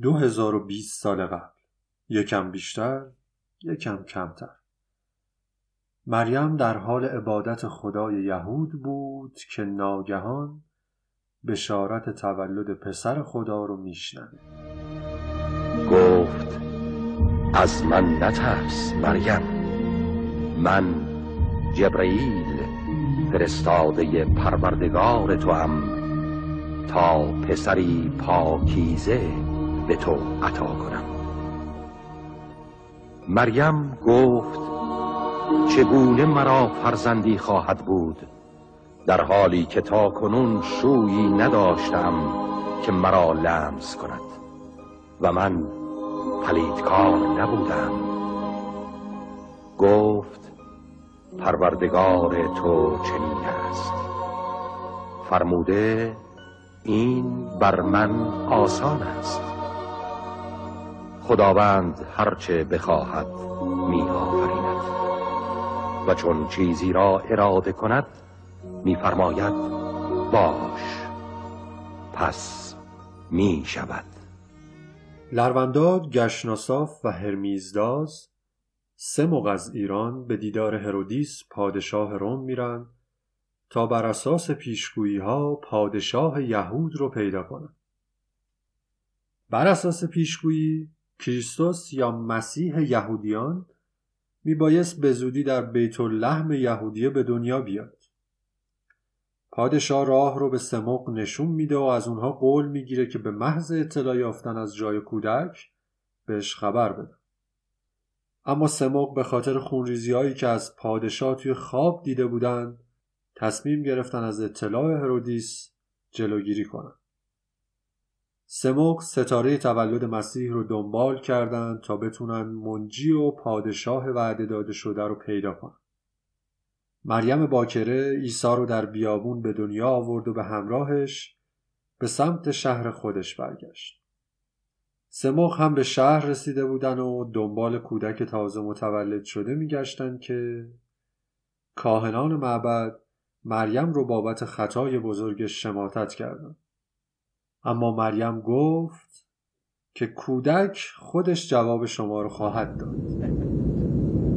دو هزار و بیست سال قبل. یکم بیشتر یکم کمتر. مریم در حال عبادت خدای یهود بود که ناگهان بشارت تولد پسر خدا رو میشنوه. گفت از من نترس مریم. من جبرئیل فرستاده پروردگار تو هم تا پسری پاکیزه به تو عطا کنم. مریم گفت چگونه مرا فرزندی خواهد بود؟ در حالی که تا کنون شویی نداشتم که مرا لمس کند و من پلیدکار نبودم. گفت پروردگار تو چنین است. فرموده این بر من آسان است. خداوند هرچه بخواهد می آفریند و چون چیزی را اراده کند میفرماید باش پس می شود لرونداد گشناساف و هرمیزداز سه موقع از ایران به دیدار هرودیس پادشاه روم میرن تا بر اساس پیشگویی ها پادشاه یهود رو پیدا کنن. بر اساس پیشگویی کریستوس یا مسیح یهودیان میبایست به زودی در بیت اللحم یهودیه به دنیا بیاد. پادشاه راه رو به سمق نشون میده و از اونها قول می‌گیره که به محض اطلاع یافتن از جای کودک بهش خبر بده. اما سمق به خاطر خونریزی هایی که از پادشاه توی خواب دیده بودند تصمیم گرفتن از اطلاع هرودیس جلوگیری کنند. سموک ستاره تولد مسیح رو دنبال کردند تا بتونن منجی و پادشاه وعده داده شده رو پیدا کنن. مریم باکره عیسی رو در بیابون به دنیا آورد و به همراهش به سمت شهر خودش برگشت. سموخ هم به شهر رسیده بودن و دنبال کودک تازه متولد شده میگشتن که کاهنان معبد مریم رو بابت خطای بزرگش شماتت کردن. اما مریم گفت که کودک خودش جواب شما رو خواهد داد.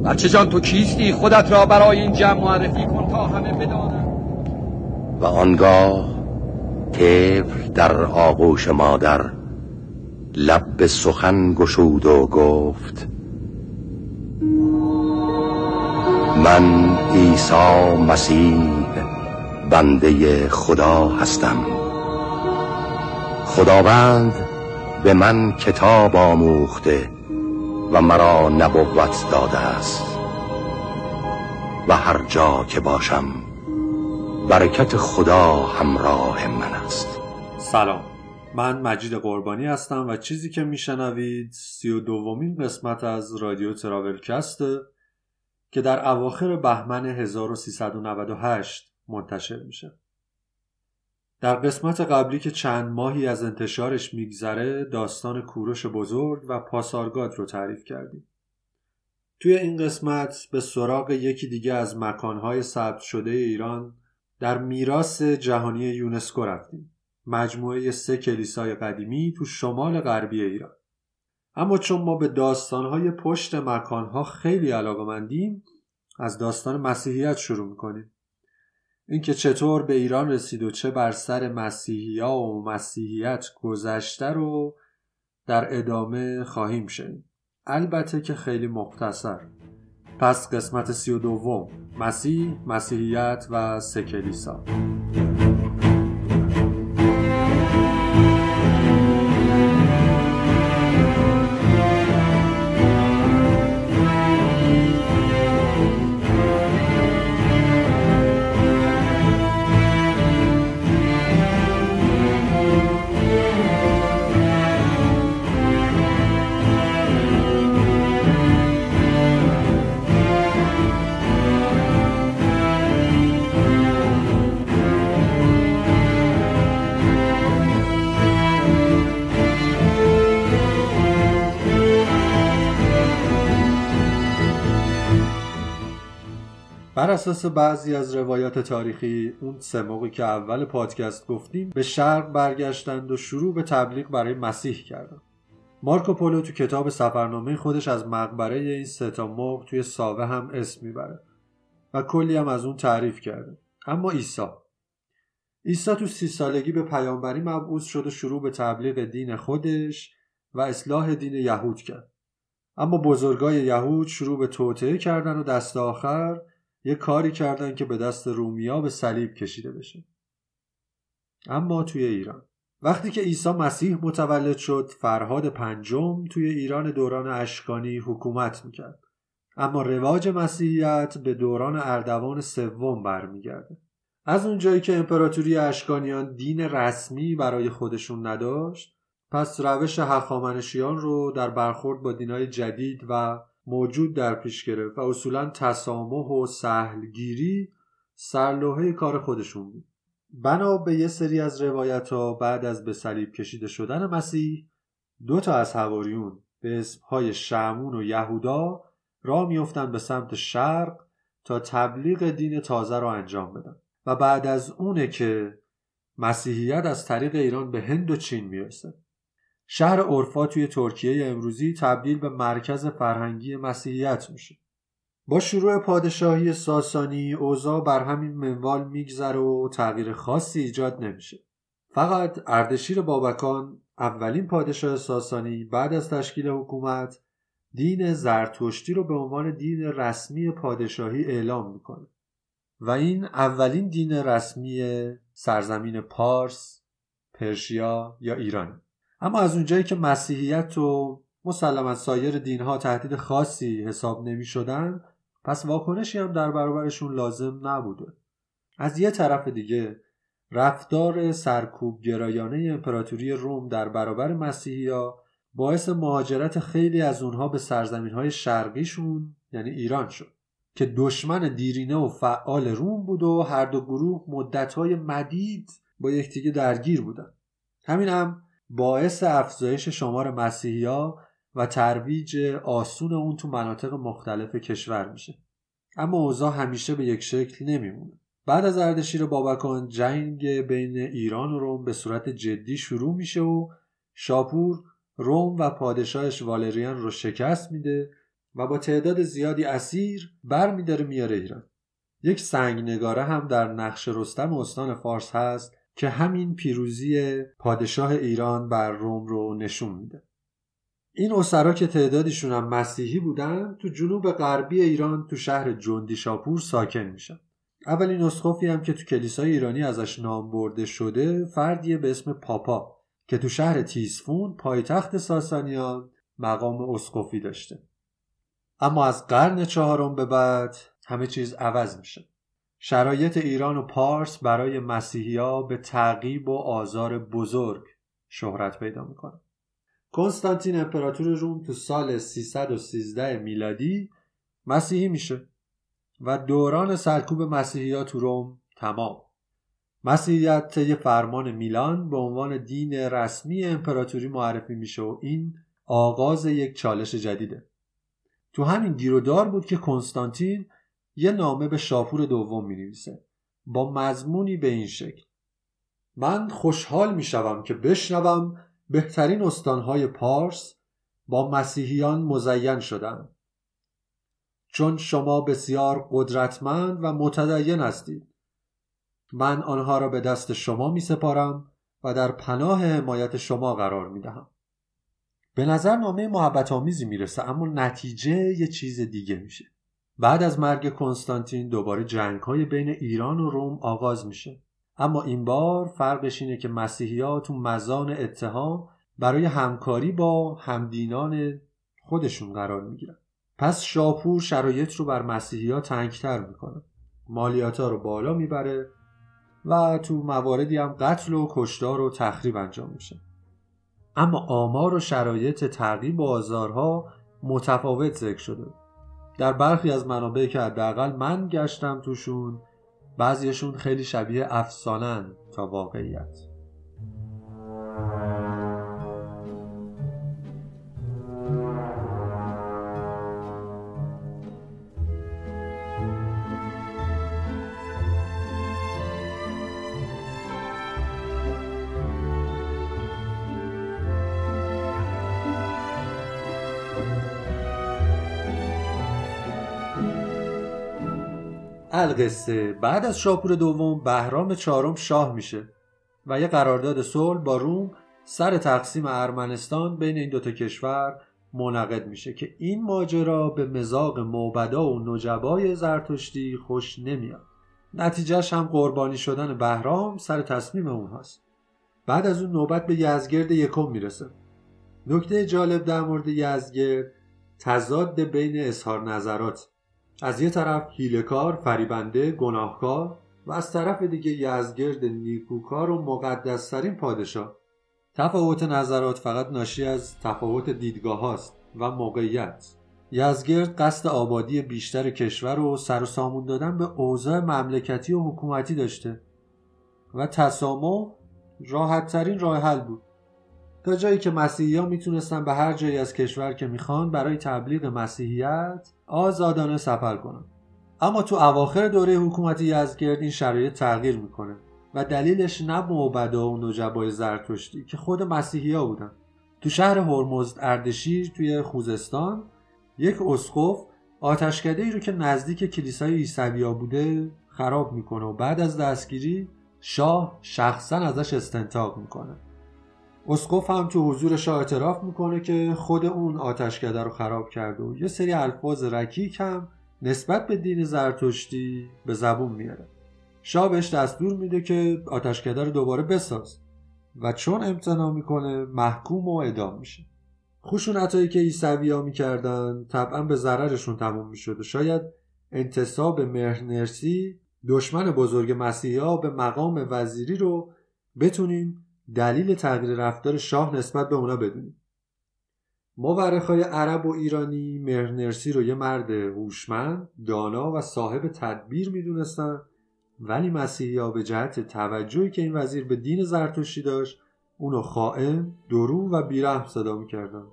بچه جان تو کیستی؟ خودت را برای این جمع معرفی کن تا همه بدانم و آنگاه طفل در آغوش مادر لب به سخن گشود و گفت من عیسی مسیح بنده خدا هستم. خداوند به من کتاب آموخته و مرا نبوت داده است. و هر جا که باشم برکت خدا همراه من است. سلام. من مجید قربانی هستم و چیزی که میشنوید سی و دومین قسمت از رادیو تراولکسته که در اواخر بهمن 1398 منتشر میشه. در قسمت قبلی که چند ماهی از انتشارش میگذره داستان کوروش بزرگ و پاسارگاد رو تعریف کردیم. توی این قسمت به سراغ یکی دیگه از مکانهای ثبت شده ایران در میراث جهانی یونسکو رفتیم. مجموعه سه کلیسای قدیمی تو شمال غربی ایران. اما چون ما به داستانهای پشت مکانها خیلی علاقه مندیم از داستان مسیحیت شروع می‌کنیم. اینکه چطور به ایران رسید و چه بر سر مسیحیا و مسیحیت گذشته رو در ادامه خواهیم شنید. البته که خیلی مختصر. پس قسمت سی و دوم. مسیح، مسیحیت و سکلیسا اساس بعضی از روایات تاریخی اون سه موقعی که اول پادکست گفتیم به شرق برگشتند و شروع به تبلیغ برای مسیح کردند. مارکو پولو تو کتاب سفرنامه خودش از مقبره این ستا مرغ توی ساوه هم اسم می‌بره و کلی هم از اون تعریف کرده. اما عیسی. عیسی تو سی سالگی به پیامبری مبعوث شد و شروع به تبلیغ دین خودش و اصلاح دین یهود کرد. اما بزرگای یهود شروع به توطعه کردن و دست آخر یه کاری کردن که به دست رومیا به صلیب کشیده بشه. اما توی ایران. وقتی که عیسی مسیح متولد شد فرهاد پنجم توی ایران دوران اشکانی حکومت می‌کرد. اما رواج مسیحیت به دوران اردوان سوم برمیگرده. از اونجایی که امپراتوری اشکانیان دین رسمی برای خودشون نداشت پس روش هخامنشیان رو در برخورد با دینای جدید و موجود در پیش گرفت و اصولا تسامح و سهلگیری سرلوحه کار خودشون بود. بنا به یه سری از روایت ها بعد از به صلیب کشیده شدن مسیح دو تا از هواریون به اسمهای شمون و یهودا را میفتن به سمت شرق تا تبلیغ دین تازه را انجام بدن و بعد از اونه که مسیحیت از طریق ایران به هند و چین می‌رسه. شهر اورفا توی ترکیه امروزی تبدیل به مرکز فرهنگی مسیحیت میشه. با شروع پادشاهی ساسانی اوضاع بر همین منوال میگذره و تغییر خاصی ایجاد نمیشه. فقط اردشیر بابکان اولین پادشاه ساسانی بعد از تشکیل حکومت دین زرتشتی رو به عنوان دین رسمی پادشاهی اعلام می‌کنه. و این اولین دین رسمی سرزمین پارس، پرشیا یا ایران اما از اونجایی که مسیحیت و مسلما سایر دینها تهدید خاصی حساب نمی شدن پس واکنشی هم در برابرشون لازم نبوده. از یه طرف دیگه رفتار سرکوب گرایانه امپراتوری روم در برابر مسیحیا باعث مهاجرت خیلی از اونها به سرزمین های شرقیشون یعنی ایران شد که دشمن دیرینه و فعال روم بود و هر دو گروه مدتهای مدید با یکدیگه درگیر بودن. همین هم باعث افزایش شمار مسیحیا و ترویج آسون اون تو مناطق مختلف کشور میشه. اما اوضاع همیشه به یک شکل نمیمونه. بعد از اردشیر بابکان جنگ بین ایران و روم به صورت جدی شروع میشه و شاپور روم و پادشاهش والریان رو شکست میده و با تعداد زیادی اسیر بر میداره میاره ایران. یک سنگ نگاره هم در نقش رستم استان فارس هست که همین پیروزی پادشاه ایران بر روم رو نشون میده. این اسرا که تعدادیشون هم مسیحی بودن تو جنوب غربی ایران تو شهر جندی شاپور ساکن میشن. اولین اسقفی هم که تو کلیسای ایرانی ازش نام برده شده فردیه به اسم پاپا که تو شهر تیسفون پایتخت ساسانیان مقام اسقفی داشته. اما از قرن چهارم به بعد همه چیز عوض میشه. شرایط ایران و پارس برای مسیحیا به تعقیب و آزار بزرگ شهرت پیدا می‌کنه. کنستانتین امپراتور روم تو سال 313 میلادی مسیحی میشه و دوران سرکوب مسیحیا تو روم تمام. مسیحیت طی فرمان میلان به عنوان دین رسمی امپراتوری معرفی میشه و این آغاز یک چالش جدیده. تو همین گیرودار بود که کنستانتین یه نامه به شاپور دوم می نویسه با مضمونی به این شکل. من خوشحال می شوم که بشنوم بهترین استانهای پارس با مسیحیان مزین شدن. چون شما بسیار قدرتمند و متدین هستید. من آنها را به دست شما می سپارم و در پناه حمایت شما قرار می دهم به نظر نامه محبت آمیزی می‌رسه اما نتیجه یه چیز دیگه میشه. بعد از مرگ کنستانتین دوباره جنگ های بین ایران و روم آغاز میشه. اما این بار فرقش اینه که مسیحی ها تو مزان اتهام برای همکاری با همدینان خودشون قرار می‌گیرن. پس شاپور شرایط رو بر مسیحی تنگتر می‌کنه. مالیات ها رو بالا می‌بره و تو مواردی هم قتل و کشتار و تخریب انجام میشه. اما آمار و شرایط تعقیب و آزارها متفاوت ذکر شده. در برخی از منابع که حداقل من گشتم توشون بعضیشون خیلی شبیه افسانن تا واقعیت. القصه بعد از شاپور دوم بهرام چهارم شاه میشه و یه قرارداد صلح با روم سر تقسیم ارمنستان بین این دوتا کشور منعقد میشه که این ماجرا به مزاق موبدا و نجبای زرتشتی خوش نمیاد. نتیجهش هم قربانی شدن بهرام سر تصمیم اونهاست بعد از اون نوبت به یزگرد یکم می‌رسه. نکته جالب در مورد یزگرد تضاد بین اظهار نظرات. از یه طرف هیلکار، فریبنده، گناهکار و از طرف دیگه یزگرد نیکوکار و مقدسترین پادشاه. تفاوت نظرات فقط ناشی از تفاوت دیدگاه هاست و موقعیت. یزگرد قصد آبادی بیشتر کشور و سر و سامون دادن به اوضاع مملکتی و حکومتی داشته و تسامح راحت ترین راه حل بود. تا جایی که مسیحی ها می‌تونستن به هر جایی از کشور که می‌خوان برای تبلیغ مسیحیت آزادانه سفر کنن. اما تو اواخر دوره حکومت یزگرد این شرایط تغییر می‌کنه و دلیلش نه موبدا و نجبای زرتشتی که خود مسیحی ها بودن. تو شهر هرمزد اردشیر توی خوزستان یک اسقف آتشکده ای رو که نزدیک کلیسای عیسویا بوده خراب می‌کنه و بعد از دستگیری شاه شخصا ازش استنتاق می‌کنه. اسقف هم تو حضور شاه اعتراف می‌کنه که خود اون آتشکده رو خراب کرده و یه سری الفاظ رکیک هم نسبت به دین زرتشتی به زبون میاره. شاه بهش دستور میده که آتشکده رو دوباره بساز و چون امتناع می‌کنه محکوم و اعدام میشه. خشونتهایی که عیسوی می‌کردن طبعا به ضررشون تموم می‌شد و شاید انتصاب مهرنرسی دشمن بزرگ مسیحی ها به مقام وزیری رو بتونیم دلیل تغییر رفتار شاه نسبت به اونا بدونیم. مورخای عرب و ایرانی مهرنرسی رو یه مرد هوشمند دانا و صاحب تدبیر می‌دونستن ولی مسیحی به جهت توجهی که این وزیر به دین زرتشتی داشت اونو خائن، درو و بیرحم صدا می‌کردن.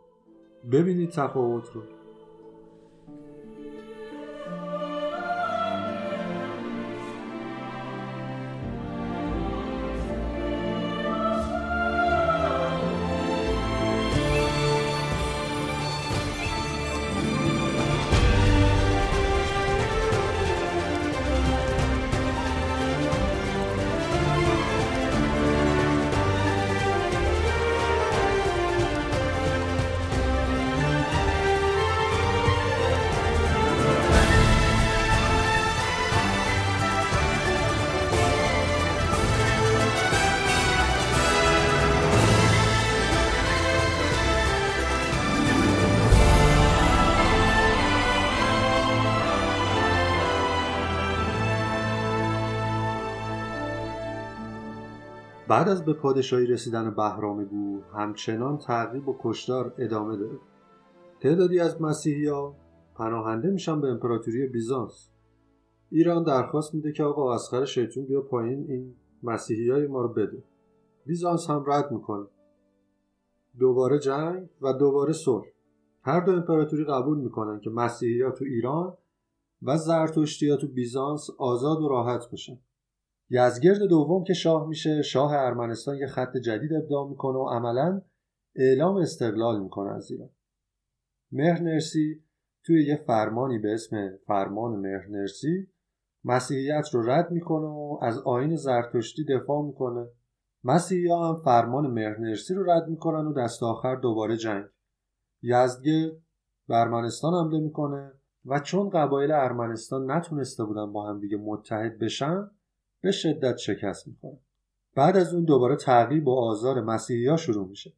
ببینید تفاوت رو. بعد از به پادشاهی رسیدن بهرام گور همچنان تعقیب و کشتار ادامه داره. تعدادی از مسیحی ها پناهنده میشن به امپراتوری بیزانس. ایران درخواست میده که آقا اسخر شیطون بیا پایین این مسیحی های ما رو بده. بیزانس هم رد می‌کنه. دوباره جنگ و دوباره صلح. هر دو امپراتوری قبول می‌کنن که مسیحی ها تو ایران و زرتشتی ها تو بیزانس آزاد و راحت بشن. یزگرد دوم که شاه میشه شاه ارمنستان یه خط جدید ابداع می‌کنه و عملا اعلام استقلال می‌کنه از ایران. مهرنرسی توی یه فرمانی به اسم فرمان مهرنرسی مسیحیت رو رد می‌کنه و از آین زرتشتی دفاع می‌کنه. مسیحی هم فرمان مهرنرسی رو رد می‌کنن و دست آخر دوباره جنگ. یزدگرد به ارمنستان حمله می‌کنه و چون قبایل ارمنستان نتونسته بودن با هم دیگه متحد بشن به شدت شکست می‌خوره. بعد از اون دوباره تعقیب و آزار مسیحی شروع میشه.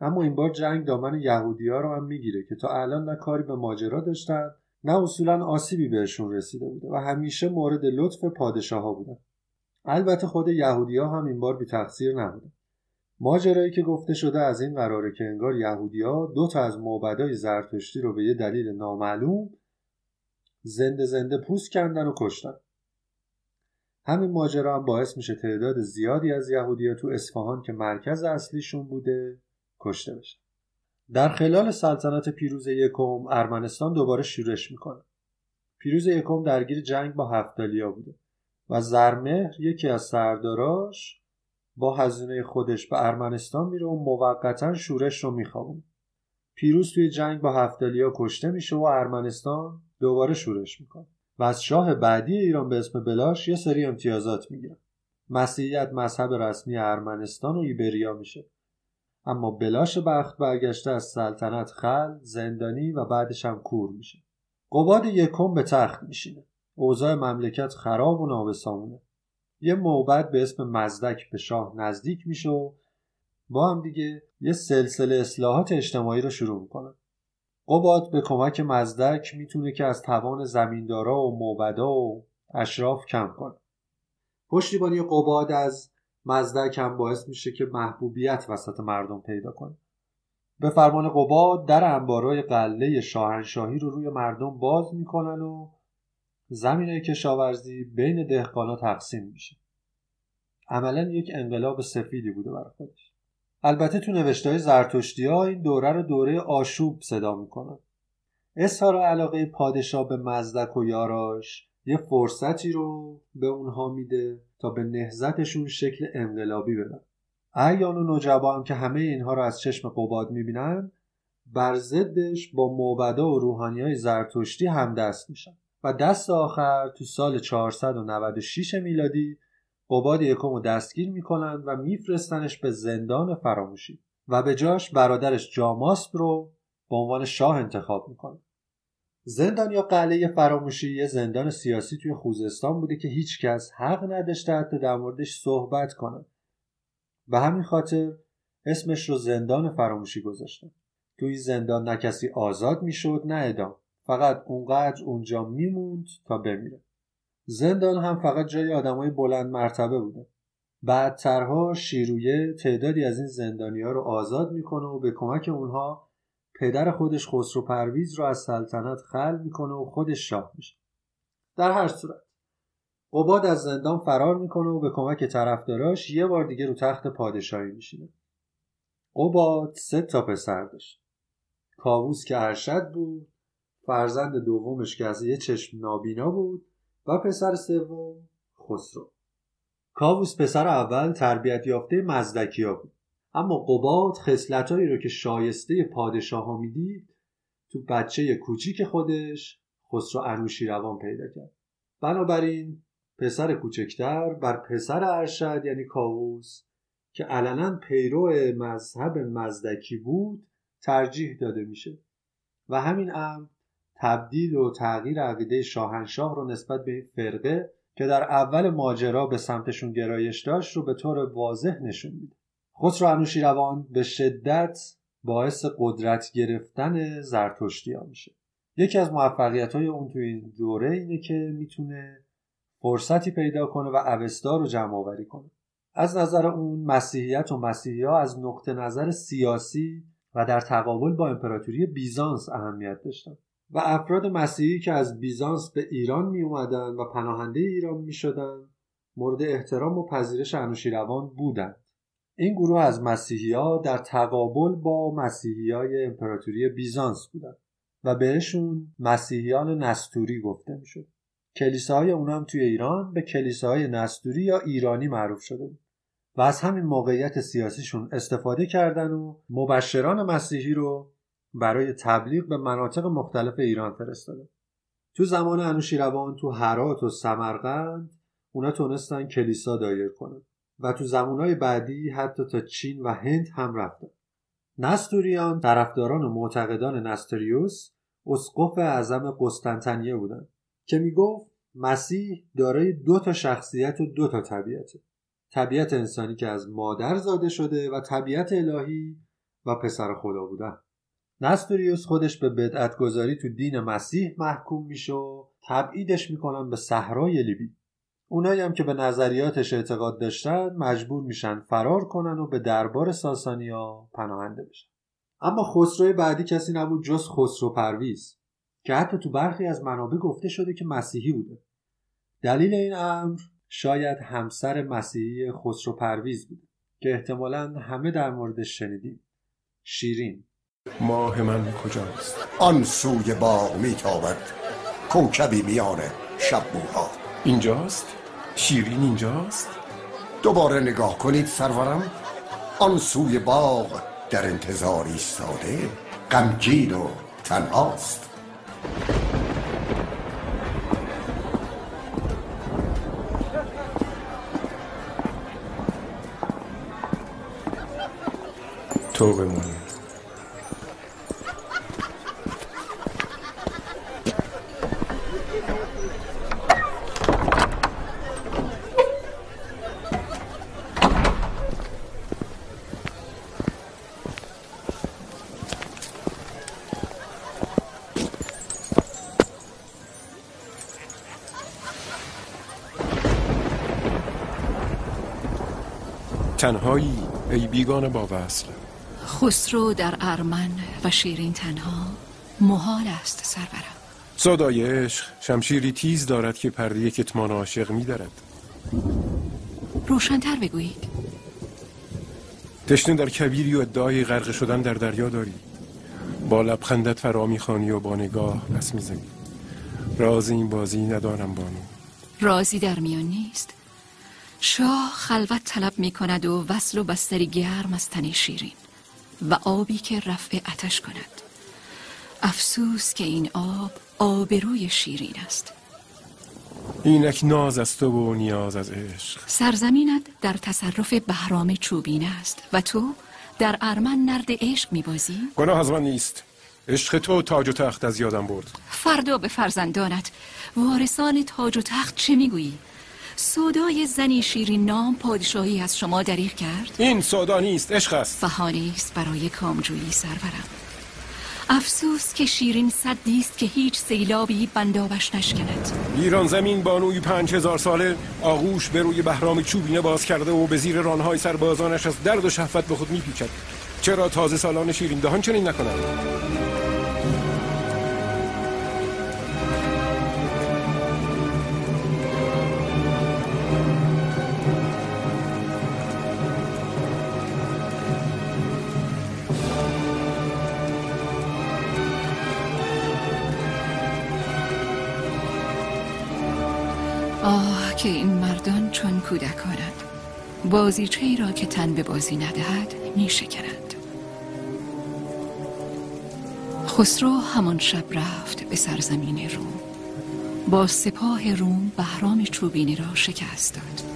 اما این بار جنگ دامن یهودی ها رو هم می‌گیره که تا الان نه کاری به ماجرا داشتن نه اصولا آسیبی بهشون رسیده بوده و همیشه مورد لطف پادشاه ها بودن. البته خود یهودی ها هم این بار بی تقصیر نبودن. ماجرایی که گفته شده از این قراره که انگار یهودی ها دو تا از معبدای زرتشتی رو به یه دلیل نامعلوم زنده زنده پوست کندن و کشتن. همین ماجرا هم باعث میشه تعداد زیادی از یهودی‌ها تو اصفهان که مرکز اصلیشون بوده کشته بشن. در خلال سلطنت پیروز یکم ارمنستان دوباره شورش می‌کنه. پیروز یکم درگیر جنگ با هفتالیا بوده و زرمهر یکی از سرداراش با هزینه خودش به ارمنستان میره و موقتا شورش رو میخوابونه. پیروز توی جنگ با هفتالیا کشته میشه و ارمنستان دوباره شورش می‌کنه. و از شاه بعدی ایران به اسم بلاش یه سری امتیازات می‌گیرن. مسیحیت مذهب رسمی ارمنستان و ایبریا میشه. اما بلاش بخت برگشته از سلطنت خل زندانی و بعدش هم کور میشه. قباد یکم به تخت میشینه. اوضاع مملکت خراب و نابسامونه. یه موبت به اسم مزدک به شاه نزدیک میشه و با هم دیگه یه سلسله اصلاحات اجتماعی رو شروع می‌کنن. قباد به کمک مزدک می‌تونه که از توان زمیندارا و موبدا و اشراف کم کنه. پشتیبانی قباد از مزدک هم باعث میشه که محبوبیت وسط مردم پیدا کنه. به فرمان قباد در انبارای قله شاهنشاهی رو روی مردم باز می‌کنن و زمینه کشاورزی بین دهقانا تقسیم میشه. عملا یک انقلاب سفیدی بوده برای خودش. البته تو نوشته های زرتشتی ها این دوره رو دوره آشوب صدا می‌کنن. اظهار علاقه پادشاه به مزدک و یاراش یه فرصتی رو به اونها میده تا به نهزتشون شکل انقلابی بدن. اعیان و نجبا هم که همه اینها رو از چشم قباد می‌بینن بر ضدش با موبدا و روحانی های زرتشتی همدست میشن. و دست آخر تو سال 496 میلادی قباد یکم رو دستگیر می‌کنن و میفرستنش به زندان فراموشی و به جاش برادرش جاماسب رو به عنوان شاه انتخاب می‌کنن زندان یا قلعه فراموشی یه زندان سیاسی توی خوزستان بوده که هیچکس حق نداشته حتی در موردش صحبت کنه. به همین خاطر اسمش رو زندان فراموشی گذاشتن. توی زندان نه کسی آزاد می‌شد نه ادام فقط اونقدر اونجا میموند تا بمیره. زندان هم فقط جای آدمای بلند مرتبه بوده. بعدترها شیرویه تعدادی از این زندانی ها رو آزاد می‌کنه و به کمک اونها پدر خودش خسرو پرویز رو از سلطنت خل می‌کنه و خودش شاه میشه. در هر صورت قباد از زندان فرار می‌کنه و به کمک طرفداراش یه بار دیگه رو تخت پادشاهی میشینه. قباد سه تا پسر داشت. کاووس که ارشد بود فرزند دومش که از یه چشم نابینا بود و پسر سوم خسرو. کاووس پسر اول تربیت یافته مزدکیا بود. اما قباد خصلتهایی رو که شایسته پادشاه می‌دید تو بچه کوچیک خودش خسرو انوشیروان پیدا کرد. بنابراین پسر کوچکتر بر پسر ارشد یعنی کاووس که علنا پیرو مذهب مزدکی بود ترجیح داده میشه. و همین امر تبدیل و تغییر عقیده شاهنشاه رو نسبت به این فرقه که در اول ماجرا به سمتشون گرایش داشت رو به طور واضح نشون میده. خسرو انوشیروان به شدت باعث قدرت گرفتن زرتشتی میشه. یکی از موفقیت های اون تو این دوره اینه که می‌تونه فرصتی پیدا کنه و اوستا رو جمع آوری کنه. از نظر اون مسیحیت و مسیحی از نقطه نظر سیاسی و در تقابل با امپراتوری بیزانس اهمیت داشتن. و افراد مسیحی که از بیزانس به ایران می اومدن و پناهنده ایران می شدن مورد احترام و پذیرش انوشیروان بودند این گروه از مسیحی ها در تقابل با مسیحی های امپراتوری بیزانس بودند و بهشون مسیحیان نستوری گفته می شد. کلیساهای اونم توی ایران به کلیساهای نستوری یا ایرانی معروف شده بود و از همین موقعیت سیاسیشون استفاده کردن و مبشران مسیحی رو برای تبلیغ به مناطق مختلف ایران فرستاده. تو زمان انوشیروان تو هرات و سمرقند اونا تونستن کلیسا دایر کنن. و تو زمانهای بعدی حتی تا چین و هند هم رفتن. نستوریان طرفداران و معتقدان نستریوس اسقف اعظم قسطنطنیه بودند که می‌گفت مسیح دارای دو تا شخصیت و دو تا طبیعته. طبیعت انسانی که از مادر زاده شده و طبیعت الهی و پسر خدا بودن. نستوریوس خودش به بدعت گذاری تو دین مسیح محکوم میشه و تبعیدش می‌کنن به صحرای لیبی. اونایی هم که به نظریاتش اعتقاد داشتن مجبور میشن فرار کنن و به دربار ساسانیا پناهنده بشن. اما خسروی بعدی کسی نبود جز خسرو پرویز که حتی تو برخی از منابع گفته شده که مسیحی بوده. دلیل این امر شاید همسر مسیحی خسرو پرویز بوده که احتمالا همه در موردش شنیدیم. شیرین. ماه من کجاست؟ آن سوی باغ میتابد کوکبی میان شبوها اینجاست؟ شیرین اینجاست؟ دوباره نگاه کنید سرورم. آن سوی باغ در انتظار ایستاده غمگین و تنهاست. توبه تنهایی ای بیگانه با وصل. خسرو در ارمن و شیرین تنها محال است سرورم. صدای عشق شمشیری تیز دارد که پرده کتمان عاشق می دارد روشنتر بگویید. تشنه در کبیری و ادعای غرق شدن در دریا داری. با لبخندت فرا می‌خوانی و با نگاه پس می‌زنی. راز این بازی ندارم بانو. رازی در میان نیست. شاه خلوت طلب می کند و وصل و بستری گرم از تن شیرین و آبی که رفع اتش کند. افسوس که این آب آبروی شیرین است. اینک ناز از تو و نیاز از عشق. سرزمینت در تصرف بهرام چوبین است و تو در ارمن نرد عشق میبازی؟ گناه از من نیست. عشق تو تاج و تخت از یادم برد. فردا به فرزندانت وارثان تاج و تخت چه می‌گویی؟ سودای زنی شیرین نام پادشاهی از شما دریغ کرد؟ این سودا نیست عشق است. بهانه است برای کامجویی سرورم. افسوس که شیرین صدی است که هیچ سیلابی بندابش نشکند. ایران زمین بانوی پنج هزار ساله آغوش به روی بهرام چوبینه باز کرده و به زیر رانهای سربازانش از درد و شهوت به خود میپیچد. چرا تازه سالان شیرین دهان چنین نکنند؟ چون کودکانند بازیچه ای را که تن به بازی ندهد می شکنند خسرو همان شب رفت به سرزمین روم. با سپاه روم بهرام چوبینی را شکست داد.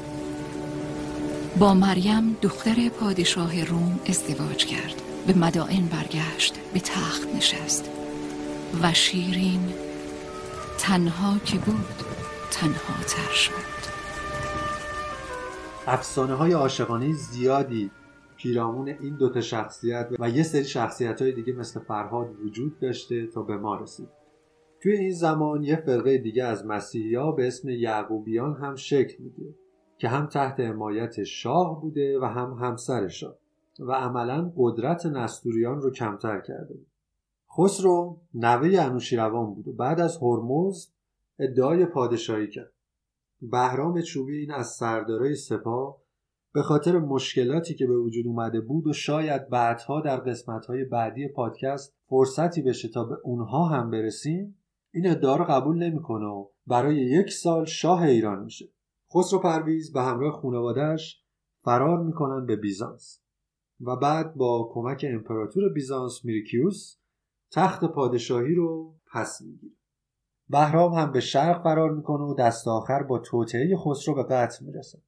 با مریم دختر پادشاه روم ازدواج کرد. به مدائن برگشت به تخت نشست. و شیرین تنها که بود تنها تر شد. افسانه های عاشقانه زیادی پیرامون این دوتا شخصیت و یه سری شخصیت های دیگه مثل فرهاد وجود داشته تا به ما رسید. توی این زمان یه فرقه دیگه از مسیحی ها به اسم یعقوبیان هم شکل می‌گیره که هم تحت حمایت شاه بوده و هم همسر شاه و عملا قدرت نستوریان رو کمتر کرده بود. خسرو نوه انوشیروان بود و بعد از هرمز ادعای پادشاهی کرد. بهرام چوبی این از سردارای سپاه به خاطر مشکلاتی که به وجود اومده بود و شاید بعدها در قسمتهای بعدی پادکست فرصتی بشه تا به اونها هم برسیم این ادعا رو قبول نمی‌کنه و برای یک سال شاه ایران میشه. خسرو پرویز به همراه خانوادهش فرار می‌کنن به بیزانس و بعد با کمک امپراتور بیزانس میریکیوس تخت پادشاهی رو پس می‌گیره. بهرام هم به شرق فرار می‌کنه و دست آخر با توطعه خسرو به قتل می‌رسه.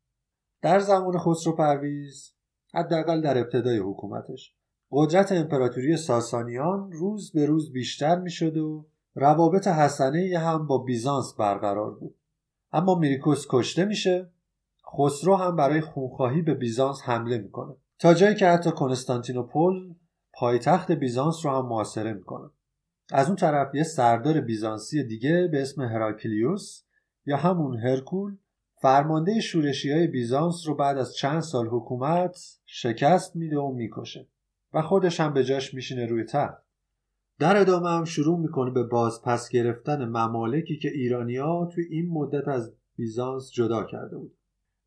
در زمان خسرو پرویز حداقل در ابتدای حکومتش قدرت امپراتوری ساسانیان روز به روز بیشتر می‌شد و روابط حسنه هم با بیزانس برقرار بود. اما میریکوس کشته میشه خسرو هم برای خونخواهی به بیزانس حمله می‌کنه. تا جایی که حتی کنستانتینوپل پایتخت بیزانس رو هم محاصره می‌کنه. از اون طرف یه سردار بیزانسی دیگه به اسم هراکلیوس یا همون هرکول فرمانده شورشی های بیزانس رو بعد از چند سال حکومت شکست میده و می‌کشه و خودش هم به جاش میشینه روی تخت. در ادامه هم شروع می‌کنه به باز پس گرفتن ممالکی که ایرانیا توی این مدت از بیزانس جدا کرده بود.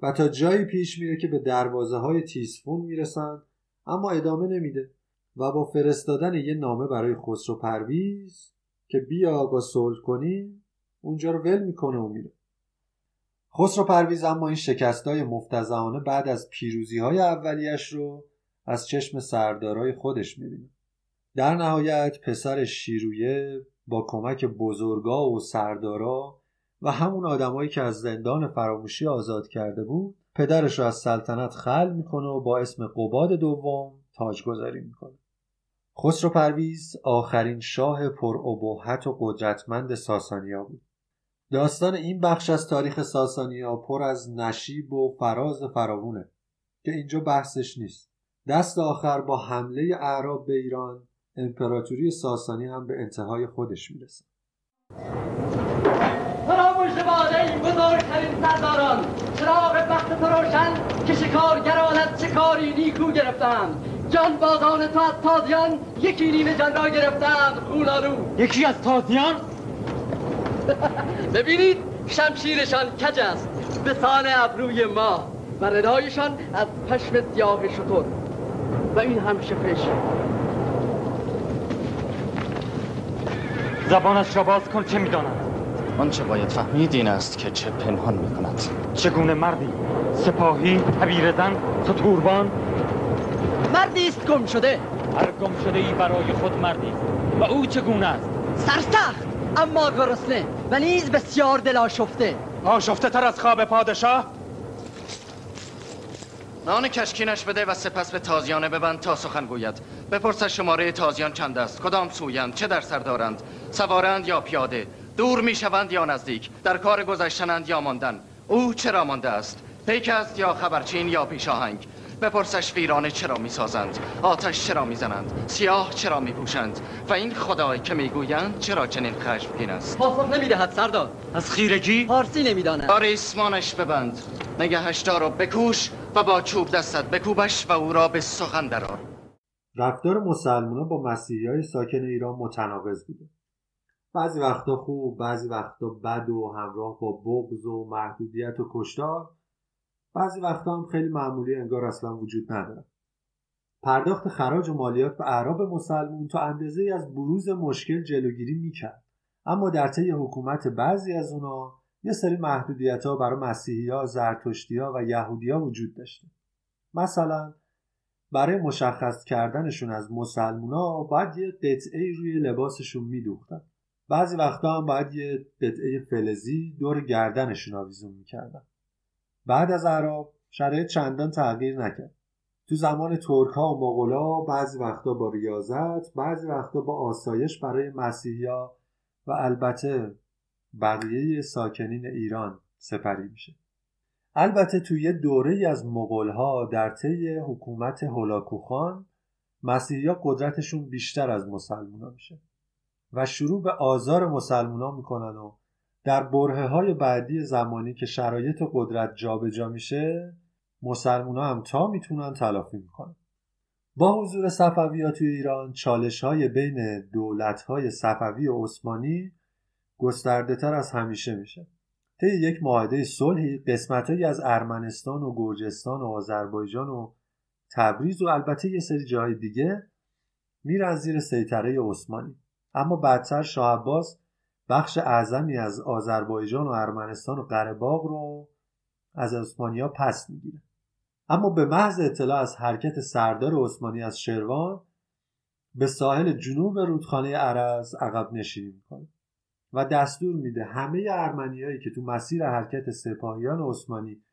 و تا جایی پیش میره که به دروازه های تیسفون می‌رسن اما ادامه نمیده. و با فرستادن یه نامه برای خسرو پرویز که بیا آقا صلح کنیم اونجا رو ول می‌کنه و میره. خسرو پرویز اما این شکستای مفتزهانه بعد از پیروزی های اولیش رو از چشم سردارای خودش می‌بینه. در نهایت پسر شیرویه با کمک بزرگا و سردارا و همون آدمایی که از زندان فراموشی آزاد کرده بود پدرش رو از سلطنت خل می‌کنه و با اسم قباد دوم تاجگذاری می‌کنه. خسرو پرویز آخرین شاه پرابهت و قدرتمند ساسانیا بود. داستان این بخش از تاریخ ساسانیا پر از نشیب و فراز فراوونه که اینجا بحثش نیست. دست آخر با حمله اعراب به ایران امپراتوری ساسانی هم به انتهای خودش می‌رسه. فراموش باده این بزرگترین سرداران چراغ بخت تو روشن که شکارگران از شکاری نیکو گرفتند. جان بازان تو از تازیان یکی نیمه جان را گرفتند. خونالو یکی از تازیان؟ ببینید شمشیرشان کج است. به سان ابروی ما و ردایشان از پشم سیاه شطور و این هم شفش زبانش را باز کن چه می‌داند آنچه باید فهمید این است که چه پنهان می کند چگونه مردی؟ سپاهی حبیر زن ستوربان مردی است گم شده هر گم شده ای برای خود مردی است. و او چگونه است سرسخت اما گرسنه و نیز بسیار دل آشفته آشفته تر از خواب پادشاه نان کشکینش بده و سپس به تازیانه ببند تا سخن گوید بپرس شماره تازیان چند است کدام سویند چه در سر دارند سوارند یا پیاده دور می‌شوند یا نزدیک در کار گذشتنند یا ماندن او چرا مانده است پیک است یا خبرچین یا پیشاهنگ بپرسش ویرانه چرا می‌سازند آتش چرا می‌زنند سیاه چرا میپوشند و این خدای که می‌گویند چرا چنین خشمگین است؟ پاسخ نمی‌دهد سردار. از خیرگی؟ پارسی نمی‌داند. آره ریسمانش ببند. نگهش دار و بکوش و با چوب دستت بکوبش و او را به سخن درآر. رفتار مسلمونا با مسیحی های ساکن ایران متناقض بوده. بعضی وقتا خوب بعضی وقتا بد و همراه با بغض و محدودیت و کشتار بعضی وقتا هم خیلی معمولی انگار اصلا وجود نداره. پرداخت خراج و مالیات به اعراب مسلمون تا اندازه از بروز مشکل جلوگیری می‌کرد. اما در طی حکومت بعضی از اونا یه سری محدودیت ها برای مسیحی ها، زرتشتی ها و یهودی ها وجود داشته. مثلا برای مشخص کردنشون از مسلمونا باید یه قطعه روی لباسشون میدوختن. بعضی وقتا هم باید یه قطعه فلزی دور گردنشون آویزون می‌کردن. بعد از عرب شرایط چندان تغییر نکرد. تو زمان ترک ها و مغولا بعضی وقتا با ریاضت بعضی وقتا با آسایش برای مسیحیا و البته بقیه ساکنین ایران سپری میشه. البته توی یه دوره از مغول ها در طی حکومت هولاکوخان مسیحیا قدرتشون بیشتر از مسلمونا میشه و شروع به آزار مسلمونا می‌کنن و در بره های بعدی زمانی که شرایط قدرت جابجا میشه مسلمونا هم تا می‌تونن تلافی می‌کنن. با حضور صفوی توی ایران چالش های بین دولت های صفوی و عثمانی گسترده تر از همیشه میشه. طی یک معاهده صلحی قسمتهایی از ارمنستان و گرجستان و آذربایجان و تبریز و البته یه سری جای دیگه میرن زیر سیطره عثمانی. اما بعدتر شاه عباس بخش اعظمی از آذربایجان و ارمنستان و قره‌باغ رو از عثمانیا پس می‌گیره. اما به محض اطلاع از حرکت سردار عثمانی از شروان به ساحل جنوب رودخانه عرز عقب نشینی می‌کنه و دستور میده همه ارمنیایی که تو مسیر حرکت سپاهیان عثمانی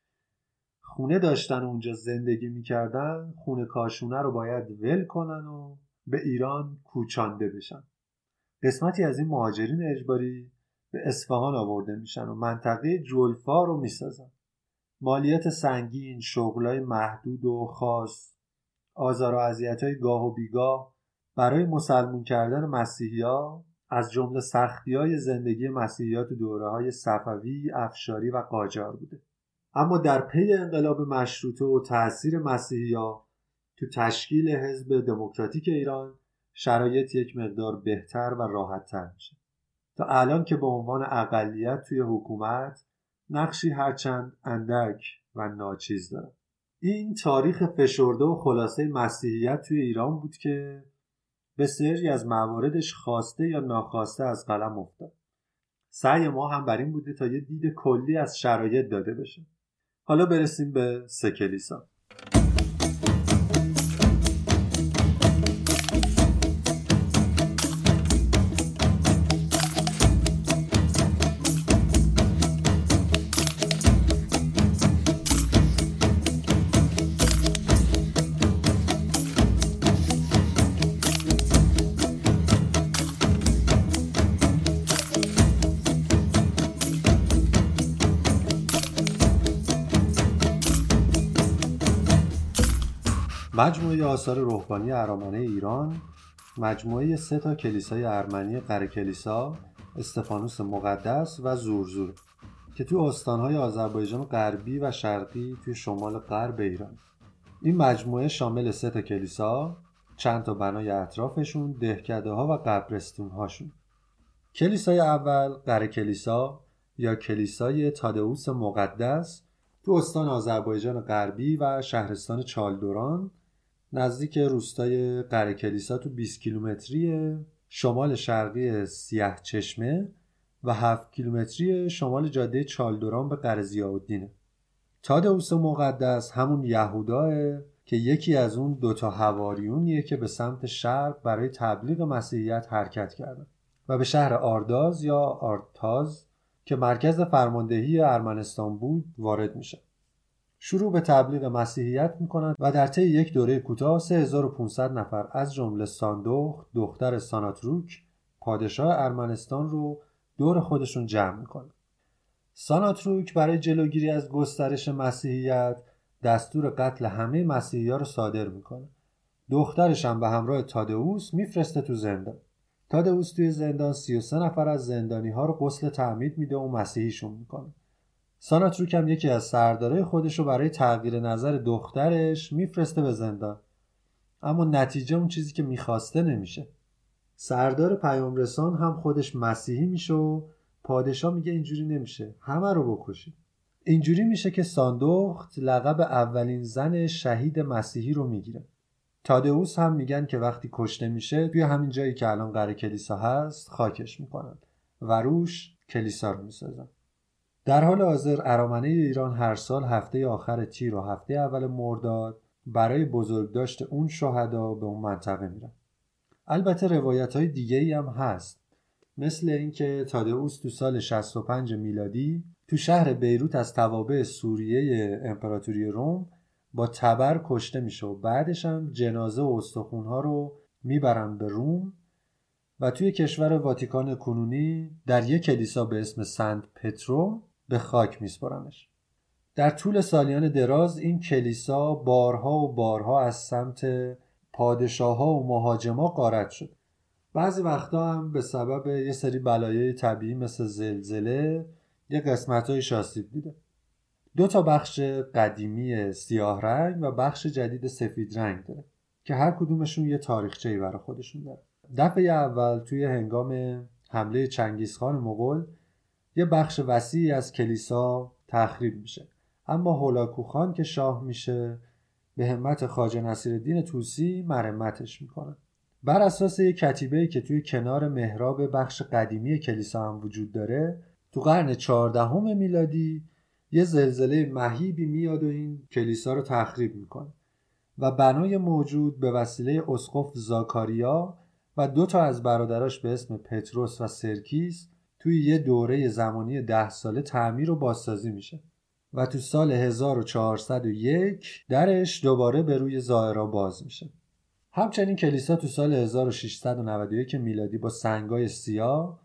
خونه داشتن و اونجا زندگی می‌کردن خونه کاشونه رو باید ول کنن و به ایران کوچانده بشن. قسمتی از این مهاجرین اجباری به اصفهان آورده میشن و منطقه جلفا رو می‌سازن. مالیات سنگین شغلای محدود و خاص آزار و اذیت‌های گاه و بیگاه برای مسلمون کردن مسیحیا از جمله سختی های زندگی مسیحیات دوره های صفوی، افشاری و قاجار بوده. اما در پی انقلاب مشروطه و تاثیر مسیحیا تو تشکیل حزب دموکراتیک ایران شرایط یک مقدار بهتر و راحتتر میشه. تا الان که به عنوان اقلیت توی حکومت نقشی هرچند اندک و ناچیز داره این تاریخ فشرده و خلاصه مسیحیت توی ایران بود که به سری از مواردش خواسته یا ناخواسته از قلم افتاد. سعی ما هم بر این بوده تا یه دید کلی از شرایط داده بشه. حالا برسیم به سکلیسا مجموعه آثار روحانی ارامنه ایران مجموعه سه تا کلیسای ارمنی قره کلیسا استفانوس مقدس و زورزور که توی استانهای آذربایجان غربی و شرقی توی شمال غرب ایران. این مجموعه شامل سه تا کلیسا چند تا بنای اطرافشون دهکده ها و قبرستون هاشون کلیسای اول قره کلیسا یا کلیسای تادئوس مقدس تو استان آذربایجان غربی و شهرستان چالدوران نزدیک روستای قره کلیسا تو 20 کیلومتری شمال شرقی سیاه چشمه و 7 کیلومتری شمال جاده چالدوران به قره ضیاءالدینه تادئوس مقدس همون یهوداه که یکی از اون دوتا هواریونیه که به سمت شرق برای تبلیغ مسیحیت حرکت کردن. و به شهر آرداز یا آرتاز که مرکز فرماندهی ارمنستان بود وارد میشه. شروع به تبلیغ مسیحیت می‌کنند و در طی یک دوره کوتاه 3500 نفر از جمله ساندوخ دختر ساناتروک پادشاه ارمنستان رو دور خودشون جمع می‌کنه. ساناتروک برای جلوگیری از گسترش مسیحیت دستور قتل همه مسیحی ها رو صادر می‌کنه. دخترش هم به همراه تادئوس میفرسته تو زندان. تادئوس توی زندان 33 نفر از زندانی ها رو غسل تعمید میده و مسیحیشون می‌کنه. ساناتروک هم یکی از سردارای خودش رو برای تغییر نظر دخترش میفرسته به زندان. اما نتیجه اون چیزی که می‌خواسته نمیشه. سردار پیامرسان هم خودش مسیحی میشه و پادشاه میگه اینجوری نمیشه. همه رو بکشید اینجوری میشه که ساندوخت لقب اولین زن شهید مسیحی رو می‌گیره. تادئوس هم میگن که وقتی کشته میشه توی همین جایی که الان قره کلیسا هست خاکش می‌کنن. و روش کلیسا رو می‌سازن. در حال حاضر ارامنه ایران هر سال هفته آخر تیر و هفته اول مرداد برای بزرگداشت اون شهدا به اون منطقه میرن. البته روایت های دیگه ای هم هست. مثل اینکه تادئوس تو سال 65 میلادی تو شهر بیروت از توابع سوریه امپراتوری روم با تبر کشته میشه و بعدش هم جنازه و استخونها رو می‌برن به روم و توی کشور واتیکان کنونی در یک کلیسا به اسم سنت پترو به خاک میسپرنش در طول سالیان دراز این کلیسا بارها و بارها از سمت پادشاه ها و مهاجما قارت شد. بعضی وقتا هم به سبب یه سری بلایای طبیعی مثل زلزله یه قسمت های شاسیب دیده. دو تا بخش قدیمی سیاه رنگ و بخش جدید سفید رنگ داره که هر کدومشون یه تاریخچه ای برای خودشون داره. دفعه اول توی هنگام حمله چنگیزخان مغول یه بخش وسیعی از کلیسا تخریب میشه. اما هولاکوخان که شاه میشه به همت خاجه نصیرالدین توسی مرمتش می‌کنه. بر اساس یک کتیبه که توی کنار محراب بخش قدیمی کلیسا هم وجود داره تو قرن چهاردهم میلادی یه زلزله مهیبی میاد و این کلیسا رو تخریب می‌کنه. و بنای موجود به وسیله اسقف زاکاریا و دو تا از برادراش به اسم پتروس و سرکیس توی یه دوره زمانی ده ساله تعمیر و بازسازی میشه و تو سال 1401 درش دوباره به روی زائرا باز میشه. همچنین کلیسا تو سال 1691 میلادی با سنگای سیاه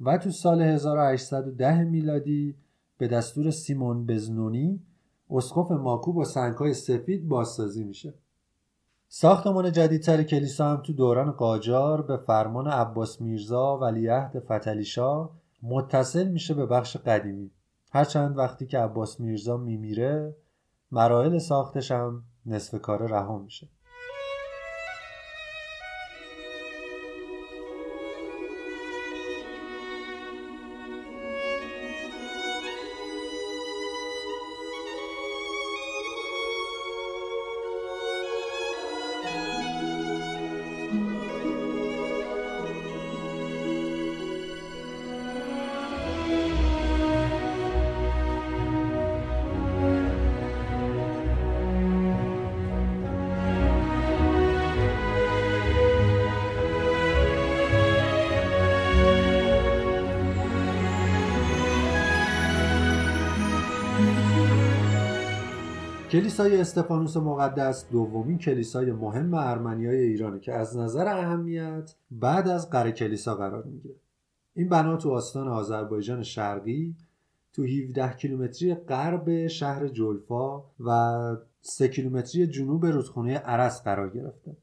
و تو سال 1810 میلادی به دستور سیمون بزنونی اسقف ماکو با سنگهای سفید بازسازی میشه. ساختمان جدیدتر کلیسا هم تو دوران قاجار به فرمان عباس میرزا ولیعهد فتلیشا متصل میشه به بخش قدیمی. هرچند وقتی که عباس میرزا میمیره مراحل ساختش هم نصف کاره رها میشه. کلیسای استفانوس مقدس دومین کلیسای مهم ارمنیای ایرانه که از نظر اهمیت بعد از قره کلیسا قرار می‌گیره. این بنا تو آستان آذربایجان شرقی تو 17 کیلومتری غرب شهر جلفا و سه کیلومتری جنوب رودخونه عرس قرار گرفته.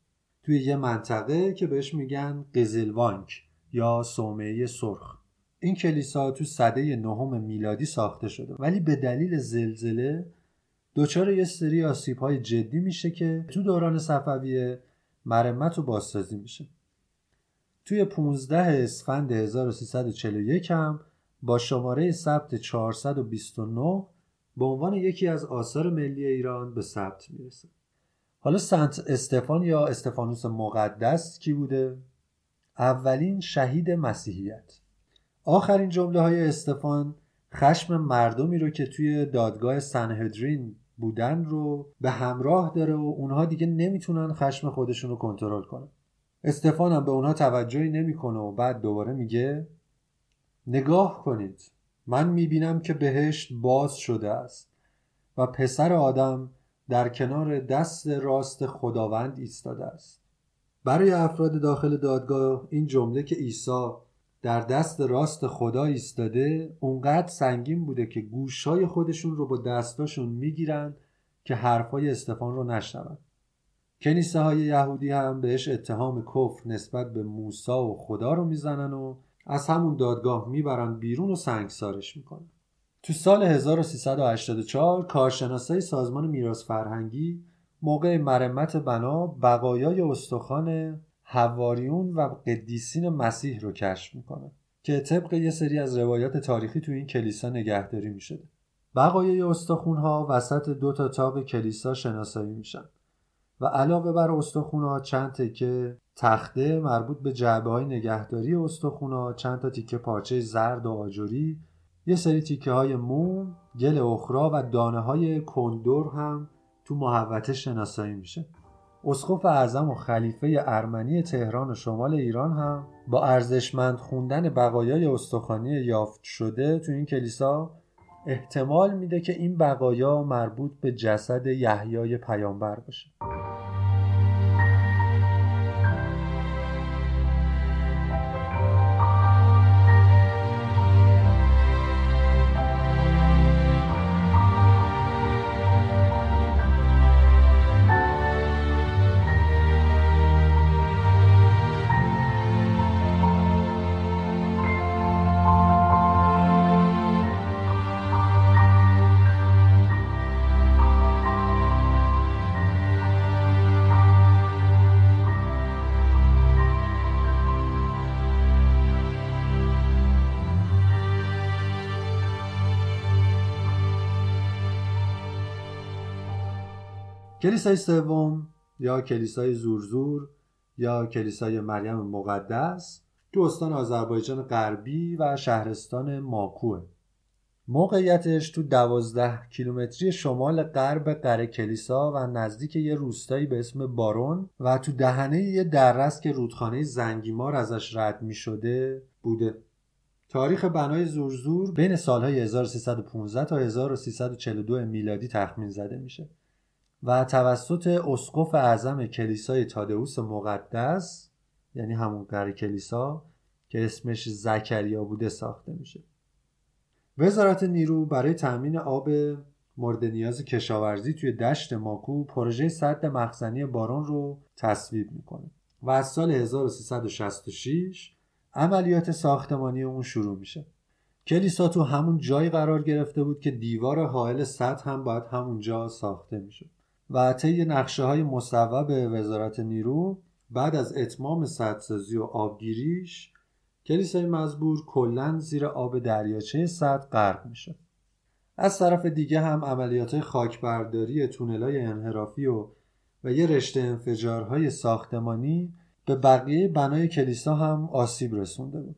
توی یه منطقه که بهش میگن قزلوانک یا صومعه سرخ. این کلیسا تو صده نهم میلادی ساخته شده. ولی به دلیل زلزله دچار یه سری آسیب های جدی میشه که تو دوران صفویه مرمت و بازسازی میشه. توی 15 اسفند 1341 هم با شماره ثبت 429 به عنوان یکی از آثار ملی ایران به ثبت می‌رسه. حالا سنت استفان یا استفانوس مقدس کی بوده؟ اولین شهید مسیحیت. آخرین جمله های استفان خشم مردمی رو که توی دادگاه سنهدرین بودن رو به همراه داره و اونها دیگه نمی‌تونن خشم خودشون رو کنترل کنن. استفان هم به اونها توجهی نمی‌کنه و بعد دوباره میگه نگاه کنید. من می‌بینم که بهشت باز شده است و پسر آدم در کنار دست راست خداوند ایستاده است. برای افراد داخل دادگاه این جمله که عیسی در دست راست خدا ایستاده اونقدر سنگین بوده که گوشای خودشون رو با دستاشون می‌گیرن که حرفای استفان رو نشنون. کنیسه های یهودی هم بهش اتهام کفر نسبت به موسی و خدا رو می‌زنن و از همون دادگاه می‌برن بیرون و سنگسارش می‌کنن. تو سال 1384 کارشناسای سازمان میراث فرهنگی موقع مرمت بنا بقایای استخوان حواریون و قدیسین مسیح رو کشف می‌کنن که طبق یه سری از روایات تاریخی تو این کلیسا نگهداری می‌شده. بقایای استخونها وسط دو تا تاق کلیسا شناسایی میشن و علاوه بر استخونها چند تکه تخته مربوط به جعبه های نگهداری استخونها چند تا تیکه پارچه زرد و آجوری یه سری تیکه های موم گل اخرا و دانه های کندور هم تو محوطه شناسایی میشه. اسقف اعظم و خلیفه ارمنی تهران و شمال ایران هم با ارزشمند خوندن بقایای استخوانی یافت شده تو این کلیسا احتمال میده که این بقایا مربوط به جسد یحیای پیامبر باشه. کلیسای سوم یا کلیسای زورزور یا کلیسای مریم مقدس تو استان آذربایجان غربی و شهرستان ماکوه. موقعیتش تو دوازده کیلومتری شمال غرب قره کلیسا و نزدیک یه روستایی به اسم بارون و تو دهنه یه درست که رودخانه زنگیمار ازش رد می شده بوده. تاریخ بنای زورزور بین سالهای 1315 تا 1342 میلادی تخمین زده میشه. و توسط اسقف اعظم کلیسای تادئوس مقدس یعنی همون قره کلیسا که اسمش زکریا بوده ساخته میشه. وزارت نیرو برای تأمین آب مورد نیاز کشاورزی توی دشت ماکو پروژه سد مخزنی بارون رو تصویب می‌کنه و از سال 1366 عملیات ساختمانی اون شروع میشه. کلیسا تو همون جایی قرار گرفته بود که دیوار حائل سد هم باید همونجا ساخته می‌شد. و طی نقشه های مصوب وزارت نیرو بعد از اتمام سدسازی و آبگیریش کلیسای مزبور کلا زیر آب دریاچه سد غرق میشه. از طرف دیگه هم عملیات خاکبرداری تونلای انحرافی و و یه رشته انفجارهای ساختمانی به بقیه بنای کلیسا هم آسیب رسونده بود.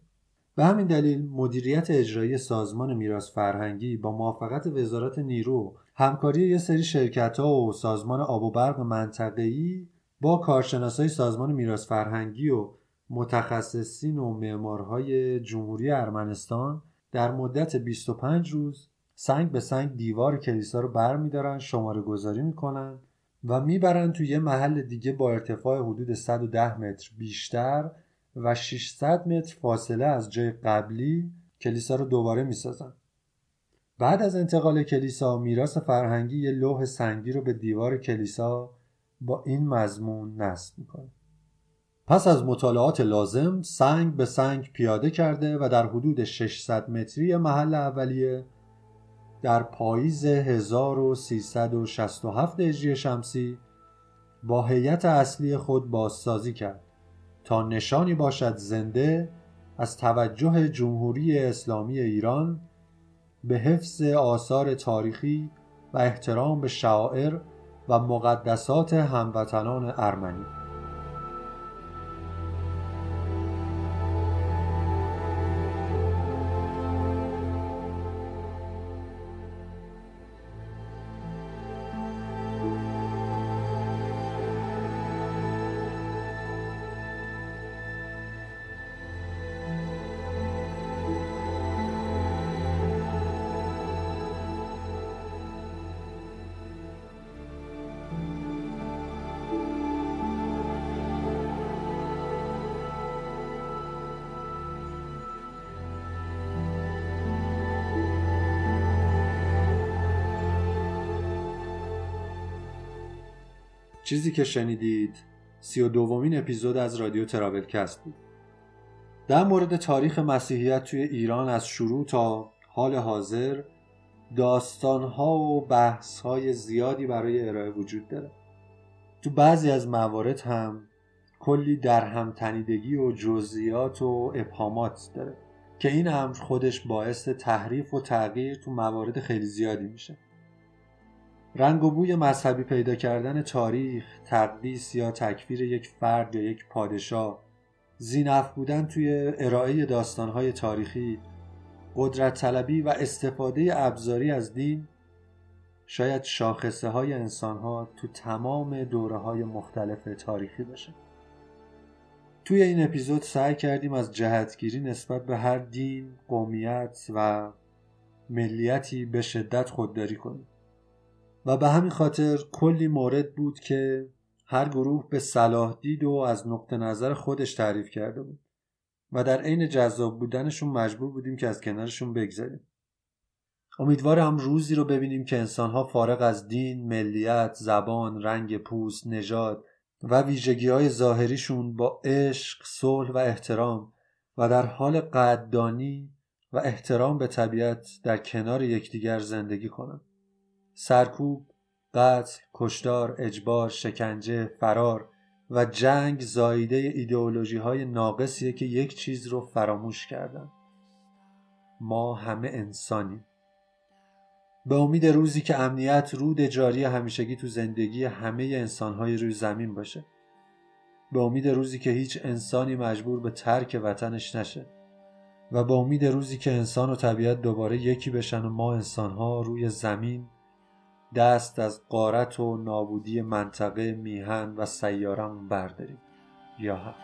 به همین دلیل مدیریت اجرایی سازمان میراث فرهنگی با موافقت وزارت نیرو همکاری یه سری شرکت ها و سازمان آب و برق منطقه‌ای با کارشناسای سازمان میراث فرهنگی و متخصصین و معمارهای جمهوری ارمنستان در مدت 25 روز سنگ به سنگ دیوار کلیسا رو برمیدارن شماره گذاری می‌کنن و می‌برن توی یه محل دیگه با ارتفاع حدود 110 متر بیشتر و 600 متر فاصله از جای قبلی کلیسا رو دوباره می‌سازن. بعد از انتقال کلیسا میراث فرهنگی یه لوح سنگی رو به دیوار کلیسا با این مضمون نصب می‌کنه. پس از مطالعات لازم سنگ به سنگ پیاده کرده و در حدود 600 متری محل اولیه در پاییز 1367 هجری شمسی با هیئت اصلی خود بازسازی کرد تا نشانی باشد زنده از توجه جمهوری اسلامی ایران به حفظ آثار تاریخی و احترام به شاعر و مقدسات هموطنان ارمنی. چیزی که شنیدید سی و دومین اپیزود از رادیو تراولکست بود. در مورد تاریخ مسیحیت توی ایران از شروع تا حال حاضر داستانها و بحثهای زیادی برای ارائه وجود داره. تو بعضی از موارد هم کلی در هم تنیدگی و جزئیات و ابهامات داره که این امر خودش باعث تحریف و تغییر تو موارد خیلی زیادی میشه. رنگ و بوی مذهبی پیدا کردن تاریخ، تقدیس یا تکفیر یک فرد یا یک پادشاه، زینف بودن توی ارائه داستانهای تاریخی، قدرت طلبی و استفاده ابزاری از دین شاید شاخصه های انسان ها تو تمام دوره های مختلف تاریخی باشه. توی این اپیزود سعی کردیم از جهتگیری نسبت به هر دین، قومیت و ملیتی به شدت خودداری کنیم. و به همین خاطر کلی مورد بود که هر گروه به صلاح دید و از نقطه نظر خودش تعریف کرده بود و در عین جذاب بودنشون مجبور بودیم که از کنارشون بگذاریم امیدوارم روزی رو ببینیم که انسانها فارغ از دین، ملیت، زبان، رنگ پوست، نژاد و ویژگی های ظاهریشون با عشق، صلح و احترام و در حال قدردانی و احترام به طبیعت در کنار یکدیگر زندگی کنند. سرکوب، قتل، کشتار، اجبار، شکنجه، فرار و جنگ زاییده ایدئولوژی های ناقصیه که یک چیز رو فراموش کردن. ما همه انسانیم. به امید روزی که امنیت رود جاری همیشگی تو زندگی همه انسانهای روی زمین باشه. به امید روزی که هیچ انسانی مجبور به ترک وطنش نشه. و به امید روزی که انسان و طبیعت دوباره یکی بشن و ما انسانها روی زمین دست از قارت و نابودی منطقه میهن و سیارم برداریم. یا حق.